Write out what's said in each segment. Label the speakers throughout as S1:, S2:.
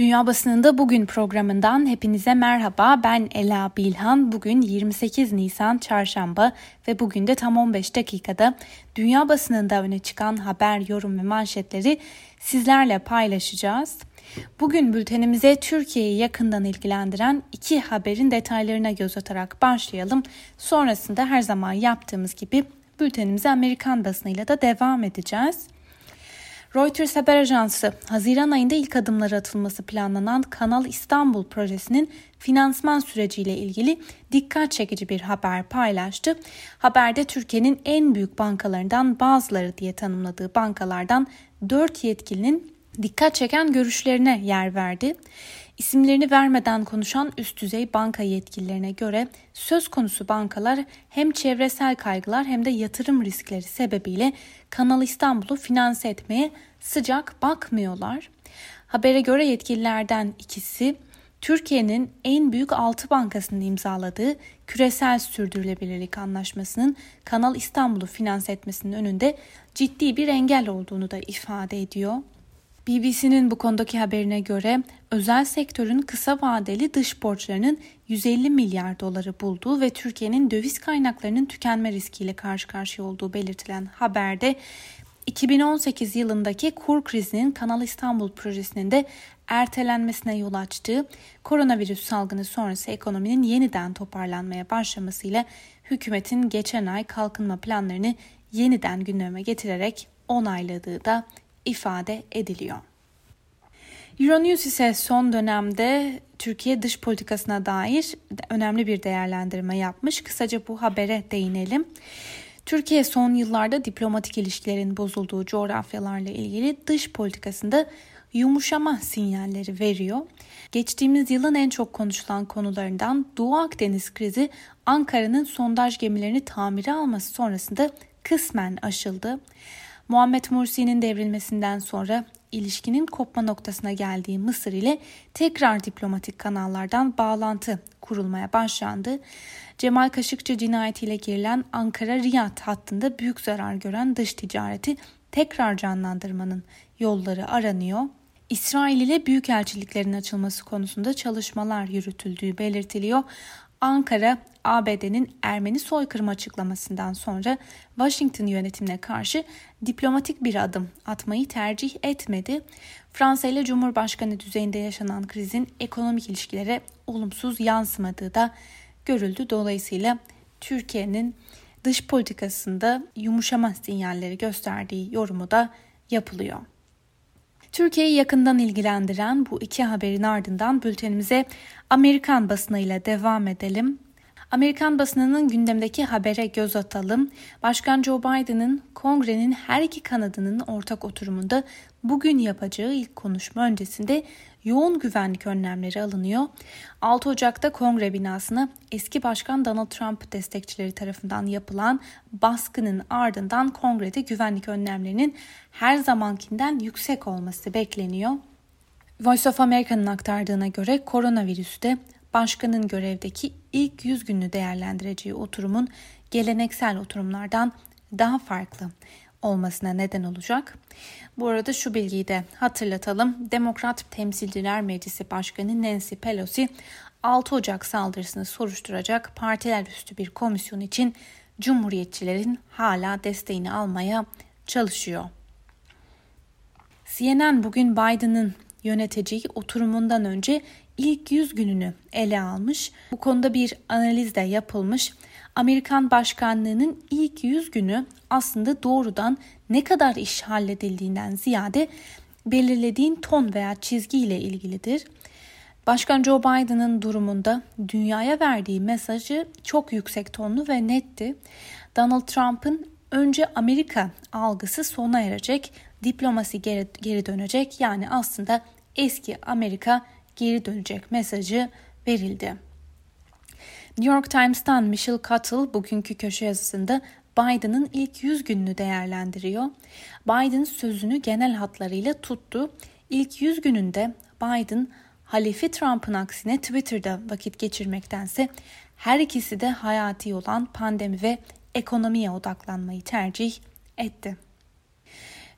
S1: Dünya Basınında Bugün programından hepinize merhaba. Ben Ela Bilhan. Bugün 28 Nisan Çarşamba ve bugün de tam 15 dakikada dünya basınında öne çıkan haber, yorum ve manşetleri sizlerle paylaşacağız. Bugün bültenimize Türkiye'yi yakından ilgilendiren iki haberin detaylarına göz atarak başlayalım. Sonrasında her zaman yaptığımız gibi bültenimize Amerikan basınıyla da devam edeceğiz. Reuters haber ajansı Haziran ayında ilk adımları atılması planlanan Kanal İstanbul projesinin finansman süreciyle ilgili dikkat çekici bir haber paylaştı. Haberde Türkiye'nin en büyük bankalarından bazıları diye tanımladığı bankalardan 4 yetkilinin dikkat çeken görüşlerine yer verdi. İsimlerini vermeden konuşan üst düzey banka yetkililerine göre söz konusu bankalar hem çevresel kaygılar hem de yatırım riskleri sebebiyle Kanal İstanbul'u finanse etmeye sıcak bakmıyorlar. Habere göre yetkililerden ikisi Türkiye'nin en büyük 6 bankasının imzaladığı küresel sürdürülebilirlik anlaşmasının Kanal İstanbul'u finanse etmesinin önünde ciddi bir engel olduğunu da ifade ediyor. BBC'nin bu konudaki haberine göre özel sektörün kısa vadeli dış borçlarının 150 milyar doları bulduğu ve Türkiye'nin döviz kaynaklarının tükenme riskiyle karşı karşıya olduğu belirtilen haberde 2018 yılındaki kur krizinin Kanal İstanbul projesinin de ertelenmesine yol açtığı koronavirüs salgını sonrası ekonominin yeniden toparlanmaya başlamasıyla hükümetin geçen ay kalkınma planlarını yeniden gündeme getirerek onayladığı da ifade ediliyor. Euronews ise son dönemde Türkiye dış politikasına dair önemli bir değerlendirme yapmış. Kısaca bu habere değinelim. Türkiye son yıllarda diplomatik ilişkilerin bozulduğu coğrafyalarla ilgili dış politikasında yumuşama sinyalleri veriyor. Geçtiğimiz yılın en çok konuşulan konularından Doğu Akdeniz krizi Ankara'nın sondaj gemilerini tamire alması sonrasında kısmen aşıldı. Muhammed Mursi'nin devrilmesinden sonra ilişkinin kopma noktasına geldiği Mısır ile tekrar diplomatik kanallardan bağlantı kurulmaya başlandı. Cemal Kaşıkçı cinayetiyle girilen Ankara-Riyad hattında büyük zarar gören dış ticareti tekrar canlandırmanın yolları aranıyor. İsrail ile büyükelçiliklerin açılması konusunda çalışmalar yürütüldüğü belirtiliyor. Ankara, ABD'nin Ermeni soykırım açıklamasından sonra Washington yönetimine karşı diplomatik bir adım atmayı tercih etmedi. Fransa ile Cumhurbaşkanı düzeyinde yaşanan krizin ekonomik ilişkilere olumsuz yansımadığı da görüldü. Dolayısıyla Türkiye'nin dış politikasında yumuşama sinyalleri gösterdiği yorumu da yapılıyor. Türkiye'yi yakından ilgilendiren bu iki haberin ardından bültenimize Amerikan basınıyla devam edelim. Amerikan basınının gündemdeki habere göz atalım. Başkan Joe Biden'ın kongrenin her iki kanadının ortak oturumunda bugün yapacağı ilk konuşma öncesinde yoğun güvenlik önlemleri alınıyor. 6 Ocak'ta kongre binasına eski başkan Donald Trump destekçileri tarafından yapılan baskının ardından kongrede güvenlik önlemlerinin her zamankinden yüksek olması bekleniyor. Voice of America'nın aktardığına göre koronavirüste başkanın görevdeki ilk 100 günü değerlendireceği oturumun geleneksel oturumlardan daha farklı olmasına neden olacak. Bu arada şu bilgiyi de hatırlatalım. Demokrat Temsilciler Meclisi Başkanı Nancy Pelosi 6 Ocak saldırısını soruşturacak partiler üstü bir komisyon için Cumhuriyetçilerin hala desteğini almaya çalışıyor. CNN bugün Biden'ın yöneteceği oturumundan önce ilk 100 gününü ele almış. Bu konuda bir analiz de yapılmış. Amerikan başkanlığının ilk 100 günü aslında doğrudan ne kadar iş halledildiğinden ziyade belirlediğin ton veya çizgi ile ilgilidir. Başkan Joe Biden'ın durumunda dünyaya verdiği mesajı çok yüksek tonlu ve netti. Donald Trump'ın önce Amerika algısı sona erecek, diplomasi geri, geri dönecek yani aslında eski Amerika geri dönecek mesajı verildi. New York Times'tan Michelle Cottle bugünkü köşe yazısında Biden'ın ilk 100 gününü değerlendiriyor. Biden sözünü genel hatlarıyla tuttu. İlk 100 gününde Biden halifi Trump'ın aksine Twitter'da vakit geçirmektense her ikisi de hayati olan pandemi ve ekonomiye odaklanmayı tercih etti.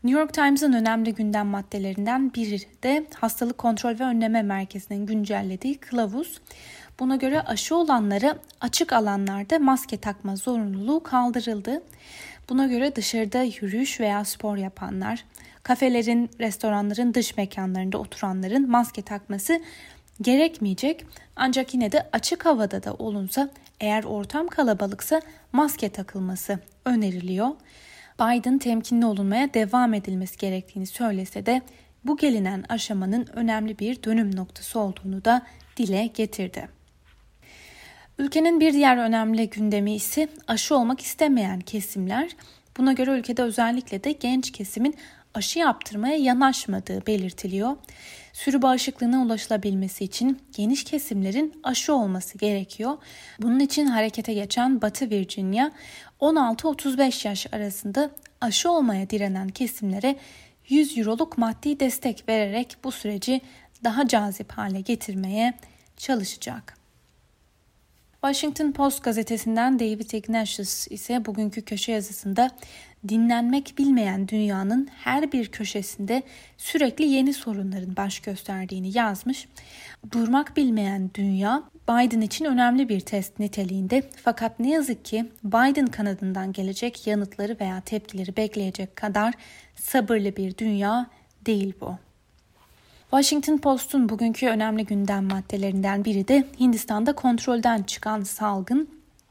S1: New York Times'ın önemli gündem maddelerinden biri de Hastalık Kontrol ve Önleme Merkezi'nin güncellediği kılavuz. Buna göre aşı olanlara açık alanlarda maske takma zorunluluğu kaldırıldı. Buna göre dışarıda yürüyüş veya spor yapanlar, kafelerin, restoranların dış mekanlarında oturanların maske takması gerekmeyecek. Ancak yine de açık havada da olunsa eğer ortam kalabalıksa maske takılması öneriliyor. Biden temkinli olunmaya devam edilmesi gerektiğini söylese de bu gelinen aşamanın önemli bir dönüm noktası olduğunu da dile getirdi. Ülkenin bir diğer önemli gündemi ise aşı olmak istemeyen kesimler. Buna göre ülkede özellikle de genç kesimin aşı yaptırmaya yanaşmadığı belirtiliyor. Sürü bağışıklığına ulaşılabilmesi için geniş kesimlerin aşı olması gerekiyor. Bunun için harekete geçen Batı Virginia 16-35 yaş arasında aşı olmaya direnen kesimlere 100 euroluk maddi destek vererek bu süreci daha cazip hale getirmeye çalışacak. Washington Post gazetesinden David Ignatius ise bugünkü köşe yazısında dinlenmek bilmeyen dünyanın her bir köşesinde sürekli yeni sorunların baş gösterdiğini yazmış. Durmak bilmeyen dünya Biden için önemli bir test niteliğinde fakat ne yazık ki Biden kanadından gelecek yanıtları veya tepkileri bekleyecek kadar sabırlı bir dünya değil bu. Washington Post'un bugünkü önemli gündem maddelerinden biri de Hindistan'da kontrolden çıkan salgın.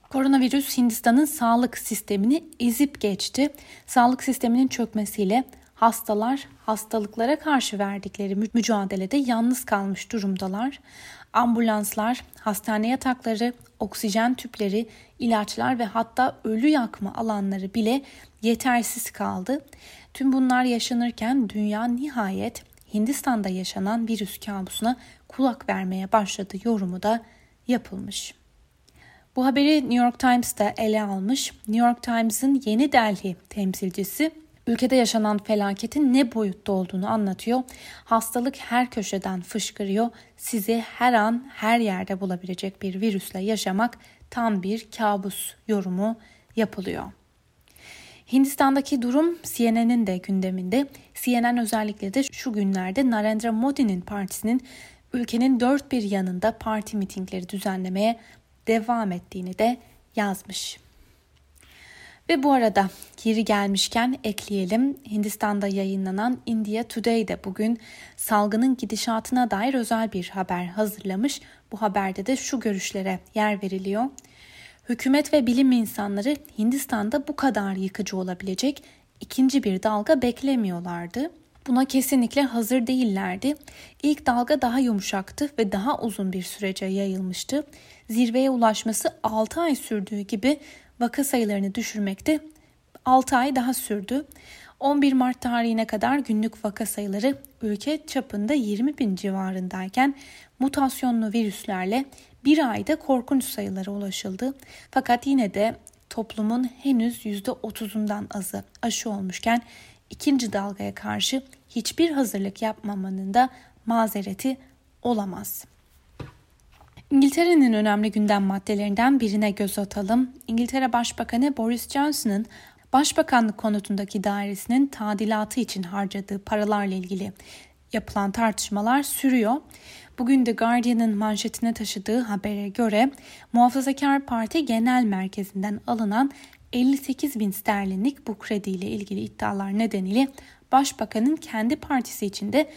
S1: Koronavirüs Hindistan'ın sağlık sistemini ezip geçti. Sağlık sisteminin çökmesiyle hastalar hastalıklara karşı verdikleri mücadelede yalnız kalmış durumdalar. Ambulanslar, hastane yatakları, oksijen tüpleri, ilaçlar ve hatta ölü yakma alanları bile yetersiz kaldı. Tüm bunlar yaşanırken dünya nihayet Hindistan'da yaşanan virüs kabusuna kulak vermeye başladı yorumu da yapılmış. Bu haberi New York Times da ele almış. New York Times'ın Yeni Delhi temsilcisi ülkede yaşanan felaketin ne boyutta olduğunu anlatıyor. Hastalık her köşeden fışkırıyor. Sizi her an her yerde bulabilecek bir virüsle yaşamak tam bir kabus yorumu yapılıyor. Hindistan'daki durum CNN'in de gündeminde. CNN özellikle de şu günlerde Narendra Modi'nin partisinin ülkenin dört bir yanında parti mitingleri düzenlemeye devam ettiğini de yazmış. Ve bu arada geri gelmişken ekleyelim Hindistan'da yayınlanan India Today de bugün salgının gidişatına dair özel bir haber hazırlamış. Bu haberde de şu görüşlere yer veriliyor. Hükümet ve bilim insanları Hindistan'da bu kadar yıkıcı olabilecek ikinci bir dalga beklemiyorlardı. Buna kesinlikle hazır değillerdi. İlk dalga daha yumuşaktı ve daha uzun bir sürece yayılmıştı. Zirveye ulaşması 6 ay sürdüğü gibi vaka sayılarını düşürmekte 6 ay daha sürdü. 11 Mart tarihine kadar günlük vaka sayıları ülke çapında 20 bin civarındayken mutasyonlu virüslerle bir ayda korkunç sayılara ulaşıldı. Fakat yine de toplumun henüz %30'undan azı aşı olmuşken ikinci dalgaya karşı hiçbir hazırlık yapmamanın da mazereti olamaz. İngiltere'nin önemli gündem maddelerinden birine göz atalım. İngiltere Başbakanı Boris Johnson'ın Başbakanlık konutundaki dairesinin tadilatı için harcadığı paralarla ilgili yapılan tartışmalar sürüyor. Bugün The Guardian'ın manşetine taşıdığı habere göre Muhafazakar Parti Genel Merkezi'nden alınan 58 bin sterlinlik bu krediyle ilgili iddialar nedeniyle Başbakanın kendi partisi içinde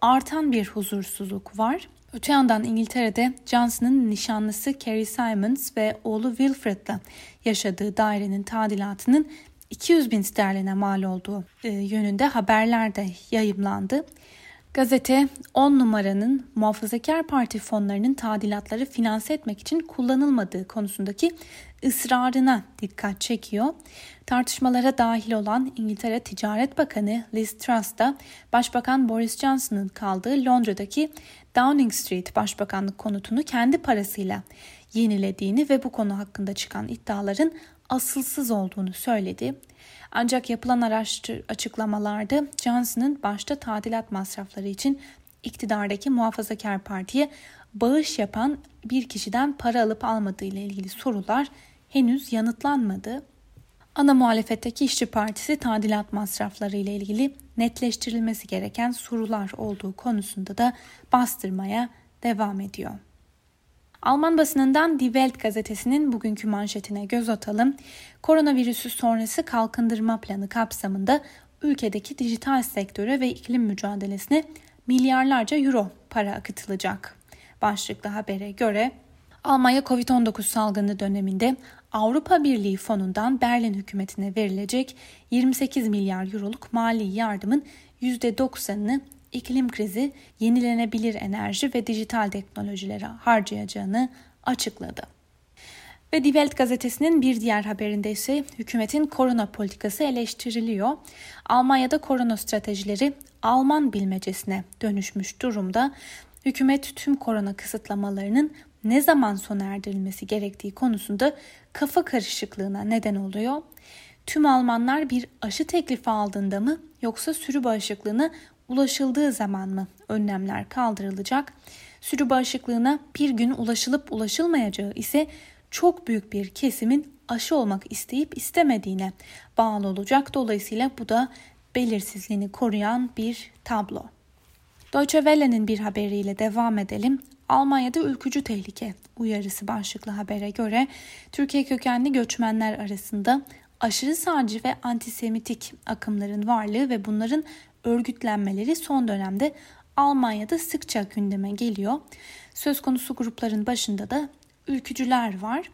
S1: artan bir huzursuzluk var. Öte yandan İngiltere'de Johnson'ın nişanlısı Kerry Simons ve oğlu Wilfred'la yaşadığı dairenin tadilatının 200 bin sterline mal olduğu e, yönünde haberler de yayımlandı. Gazete 10 numaranın Muhafazakar Parti fonlarının tadilatları finanse etmek için kullanılmadığı konusundaki ısrarına dikkat çekiyor. Tartışmalara dahil olan İngiltere Ticaret Bakanı Liz Truss da Başbakan Boris Johnson'ın kaldığı Londra'daki Downing Street Başbakanlık konutunu kendi parasıyla yenilediğini ve bu konu hakkında çıkan iddiaların asılsız olduğunu söyledi. Ancak yapılan araştır açıklamalarda Johnson'ın başta tadilat masrafları için iktidardaki muhafazakar partiye bağış yapan bir kişiden para alıp almadığı ile ilgili sorular henüz yanıtlanmadı. Ana muhalefetteki İşçi Partisi tadilat masrafları ile ilgili netleştirilmesi gereken sorular olduğu konusunda da bastırmaya devam ediyor. Alman basınından Die Welt gazetesinin bugünkü manşetine göz atalım. Koronavirüsü sonrası kalkındırma planı kapsamında ülkedeki dijital sektöre ve iklim mücadelesine milyarlarca euro para akıtılacak. Başlıklı habere göre Almanya Covid-19 salgını döneminde Avrupa Birliği fonundan Berlin hükümetine verilecek 28 milyar euroluk mali yardımın %90'ını iklim krizi, yenilenebilir enerji ve dijital teknolojilere harcayacağını açıkladı. Ve Die Welt gazetesinin bir diğer haberinde ise hükümetin korona politikası eleştiriliyor. Almanya'da korona stratejileri Alman bilmecesine dönüşmüş durumda. Hükümet tüm korona kısıtlamalarının ne zaman sona erdirilmesi gerektiği konusunda kafa karışıklığına neden oluyor. Tüm Almanlar bir aşı teklifi aldığında mı yoksa sürü bağışıklığına ulaşıldığı zaman mı önlemler kaldırılacak? Sürü bağışıklığına bir gün ulaşılıp ulaşılmayacağı ise çok büyük bir kesimin aşı olmak isteyip istemediğine bağlı olacak. Dolayısıyla bu da belirsizliğini koruyan bir tablo. Deutsche Welle'nin bir haberiyle devam edelim. Almanya'da ülkücü tehlike uyarısı başlıklı habere göre Türkiye kökenli göçmenler arasında aşırı sağcı ve antisemitik akımların varlığı ve bunların örgütlenmeleri son dönemde Almanya'da sıkça gündeme geliyor. Söz konusu grupların başında da ülkücüler var.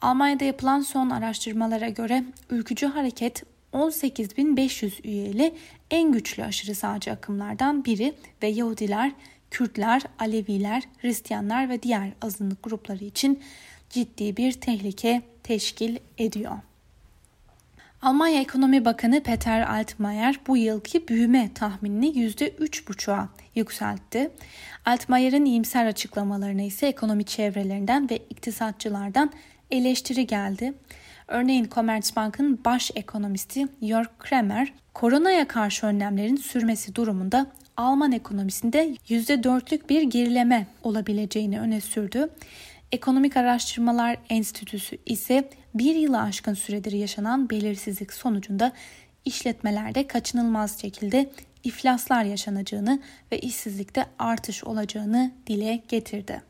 S1: Almanya'da yapılan son araştırmalara göre ülkücü hareket 18.500 üyeli en güçlü aşırı sağcı akımlardan biri ve Yahudiler, Kürtler, Aleviler, Hristiyanlar ve diğer azınlık grupları için ciddi bir tehlike teşkil ediyor. Almanya Ekonomi Bakanı Peter Altmaier bu yılki büyüme tahminini %3,5'a yükseltti. Altmaier'in iyimser açıklamalarına ise ekonomi çevrelerinden ve iktisatçılardan eleştiri geldi. Örneğin Commerzbank'ın baş ekonomisti Jörg Kramer, koronaya karşı önlemlerin sürmesi durumunda Alman ekonomisinde %4'lük bir gerileme olabileceğini öne sürdü. Ekonomik Araştırmalar Enstitüsü ise bir yılı aşkın süredir yaşanan belirsizlik sonucunda işletmelerde kaçınılmaz şekilde iflaslar yaşanacağını ve işsizlikte artış olacağını dile getirdi.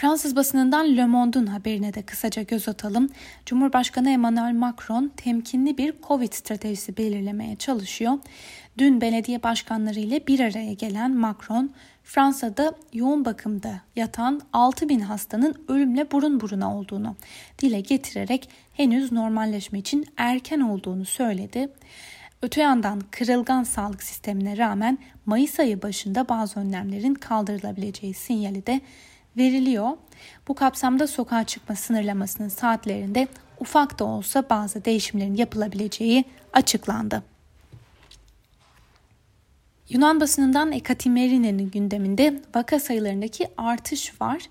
S1: Fransız basınından Le Monde'un haberine de kısaca göz atalım. Cumhurbaşkanı Emmanuel Macron temkinli bir Covid stratejisi belirlemeye çalışıyor. Dün belediye başkanları ile bir araya gelen Macron, Fransa'da yoğun bakımda yatan 6 bin hastanın ölümle burun buruna olduğunu dile getirerek henüz normalleşme için erken olduğunu söyledi. Öte yandan kırılgan sağlık sistemine rağmen Mayıs ayı başında bazı önlemlerin kaldırılabileceği sinyali de veriliyor. Bu kapsamda sokağa çıkma sınırlamasının saatlerinde ufak da olsa bazı değişimlerin yapılabileceği açıklandı. Yunan basınından Ekatimerine'nin gündeminde vaka sayılarındaki artış var.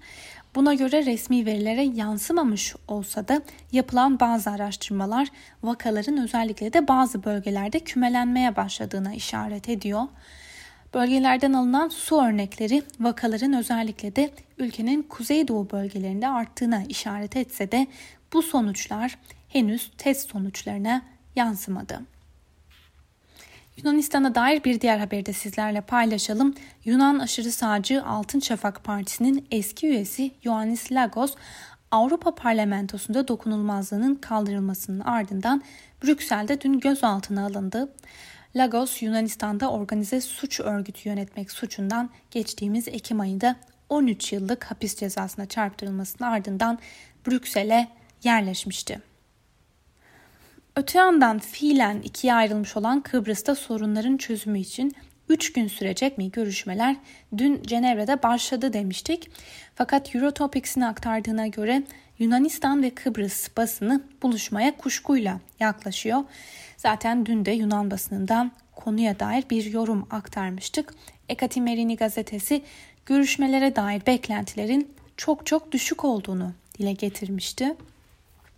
S1: Buna göre resmi verilere yansımamış olsa da yapılan bazı araştırmalar vakaların özellikle de bazı bölgelerde kümelenmeye başladığına işaret ediyor. Bölgelerden alınan su örnekleri vakaların özellikle de ülkenin kuzeydoğu bölgelerinde arttığına işaret etse de bu sonuçlar henüz test sonuçlarına yansımadı. Yunanistan'a dair bir diğer haberi de sizlerle paylaşalım. Yunan aşırı sağcı Altın Şafak Partisi'nin eski üyesi Ioannis Lagos, Avrupa Parlamentosu'nda dokunulmazlığının kaldırılmasının ardından Brüksel'de dün gözaltına alındı. Lagos, Yunanistan'da organize suç örgütü yönetmek suçundan geçtiğimiz Ekim ayında 13 yıllık hapis cezasına çarptırılmasının ardından Brüksel'e yerleşmişti. Öte yandan fiilen ikiye ayrılmış olan Kıbrıs'ta sorunların çözümü için 3 gün sürecek mi görüşmeler dün Cenevre'de başladı demiştik. Fakat Eurotopics'in aktardığına göre Yunanistan ve Kıbrıs basını buluşmaya kuşkuyla yaklaşıyor. Zaten dün de Yunan basınından konuya dair bir yorum aktarmıştık. Ekatimerini gazetesi görüşmelere dair beklentilerin çok çok düşük olduğunu dile getirmişti.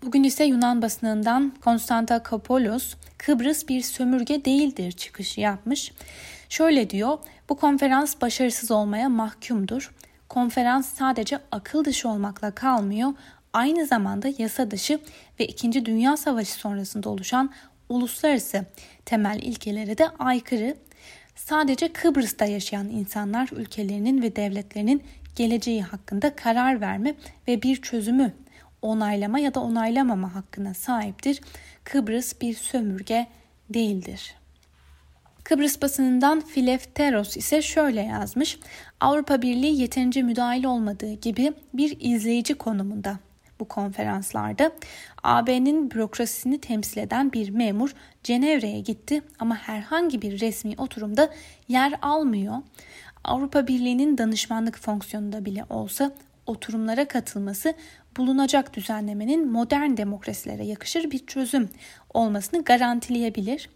S1: Bugün ise Yunan basınından Konstantakopoulos Kıbrıs bir sömürge değildir çıkışı yapmış. Şöyle diyor, bu konferans başarısız olmaya mahkumdur. Konferans sadece akıl dışı olmakla kalmıyor, aynı zamanda yasa dışı ve 2. Dünya Savaşı sonrasında oluşan uluslararası temel ilkelere de aykırı. Sadece Kıbrıs'ta yaşayan insanlar ülkelerinin ve devletlerinin geleceği hakkında karar verme ve bir çözümü onaylama ya da onaylamama hakkına sahiptir. Kıbrıs bir sömürge değildir. Kıbrıs basınından Filefteros ise şöyle yazmış. Avrupa Birliği yeterince müdahil olmadığı gibi bir izleyici konumunda bu konferanslarda. AB'nin bürokrasisini temsil eden bir memur Cenevre'ye gitti ama herhangi bir resmi oturumda yer almıyor. Avrupa Birliği'nin danışmanlık fonksiyonunda bile olsa oturumlara katılması bulunacak düzenlemenin modern demokrasilere yakışır bir çözüm olmasını garantileyebilir.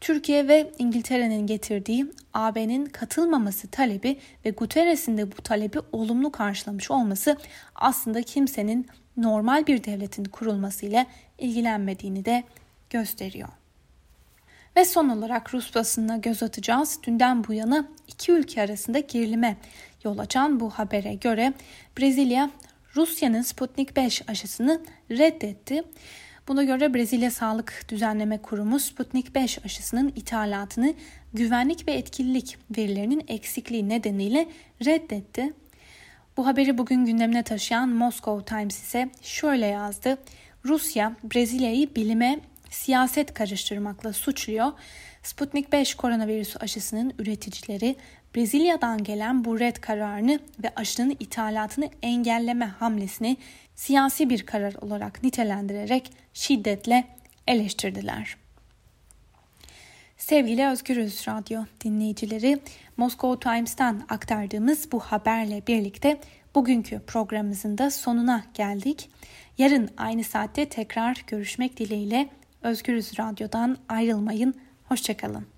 S1: Türkiye ve İngiltere'nin getirdiği AB'nin katılmaması talebi ve Guterres'in de bu talebi olumlu karşılamış olması aslında kimsenin normal bir devletin kurulmasıyla ilgilenmediğini de gösteriyor. Ve son olarak Rus basınına göz atacağız. Dünden bu yana iki ülke arasında gerilime yol açan bu habere göre Brezilya Rusya'nın Sputnik 5 aşısını reddetti. Buna göre Brezilya Sağlık Düzenleme Kurumu Sputnik 5 aşısının ithalatını güvenlik ve etkililik verilerinin eksikliği nedeniyle reddetti. Bu haberi bugün gündemine taşıyan Moscow Times ise şöyle yazdı. Rusya Brezilya'yı bilime siyaset karıştırmakla suçluyor. Sputnik 5 koronavirüs aşısının üreticileri Brezilya'dan gelen bu red kararını ve aşının ithalatını engelleme hamlesini siyasi bir karar olarak nitelendirerek şiddetle eleştirdiler. Sevgili Özgürüz Radyo dinleyicileri, Moscow Times'tan aktardığımız bu haberle birlikte bugünkü programımızın da sonuna geldik. Yarın aynı saatte tekrar görüşmek dileğiyle Özgürüz Radyo'dan ayrılmayın. Hoşçakalın.